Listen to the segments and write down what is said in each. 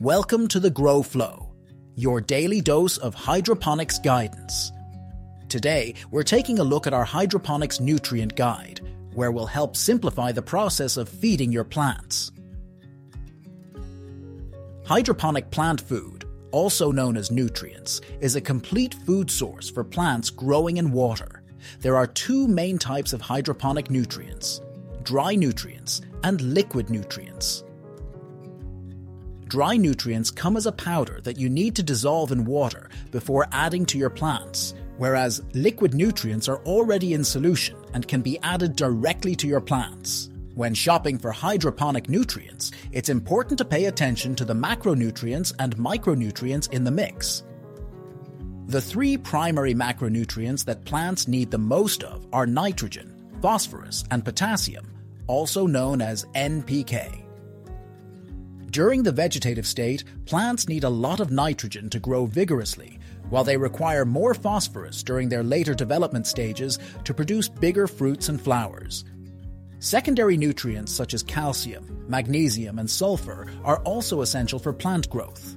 Welcome to the Grow Flow, your daily dose of hydroponics guidance. Today, we're taking a look at our hydroponics nutrient guide, where we'll help simplify the process of feeding your plants. Hydroponic plant food, also known as nutrients, is a complete food source for plants growing in water. There are two main types of hydroponic nutrients dry nutrients and liquid nutrients. Dry nutrients come as a powder that you need to dissolve in water before adding to your plants, whereas liquid nutrients are already in solution and can be added directly to your plants. When shopping for hydroponic nutrients, it's important to pay attention to the macronutrients and micronutrients in the mix. The three primary macronutrients that plants need the most of are nitrogen, phosphorus, and potassium, also known as NPK. During the vegetative state, plants need a lot of nitrogen to grow vigorously, while they require more phosphorus during their later development stages to produce bigger fruits and flowers. Secondary nutrients such as calcium, magnesium, and sulfur are also essential for plant growth.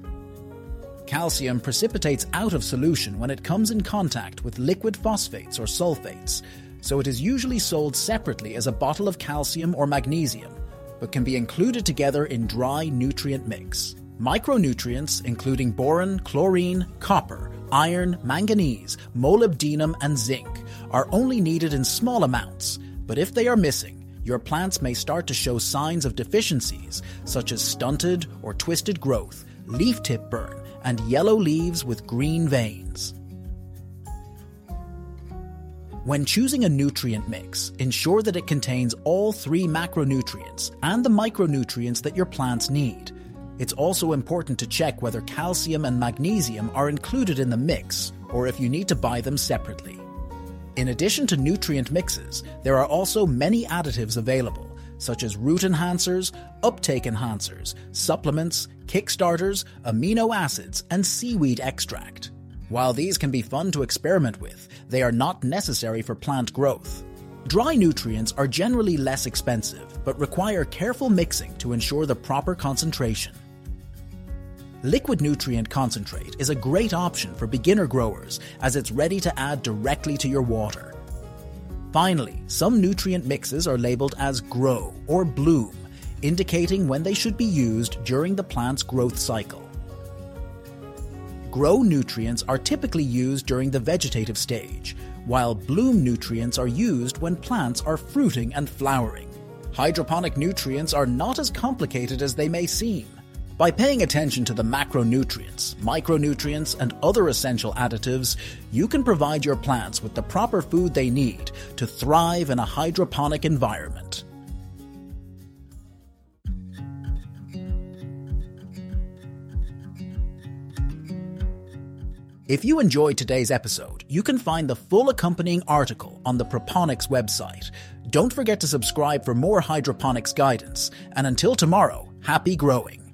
Calcium precipitates out of solution when it comes in contact with liquid phosphates or sulfates, so it is usually sold separately as a bottle of calcium or magnesium, but can be included together in dry nutrient mix. Micronutrients, including boron, chlorine, copper, iron, manganese, molybdenum, and zinc, are only needed in small amounts, but if they are missing, your plants may start to show signs of deficiencies, such as stunted or twisted growth, leaf tip burn, and yellow leaves with green veins. When choosing a nutrient mix, ensure that it contains all three macronutrients and the micronutrients that your plants need. It's also important to check whether calcium and magnesium are included in the mix or if you need to buy them separately. In addition to nutrient mixes, there are also many additives available, such as root enhancers, uptake enhancers, supplements, kickstarters, amino acids, and seaweed extract. While these can be fun to experiment with, they are not necessary for plant growth. Dry nutrients are generally less expensive, but require careful mixing to ensure the proper concentration. Liquid nutrient concentrate is a great option for beginner growers as it's ready to add directly to your water. Finally, some nutrient mixes are labeled as grow or bloom, indicating when they should be used during the plant's growth cycle. Grow nutrients are typically used during the vegetative stage, while bloom nutrients are used when plants are fruiting and flowering. Hydroponic nutrients are not as complicated as they may seem. By paying attention to the macronutrients, micronutrients, and other essential additives, you can provide your plants with the proper food they need to thrive in a hydroponic environment. If you enjoyed today's episode, you can find the full accompanying article on the Proponics website. Don't forget to subscribe for more hydroponics guidance, and until tomorrow, happy growing.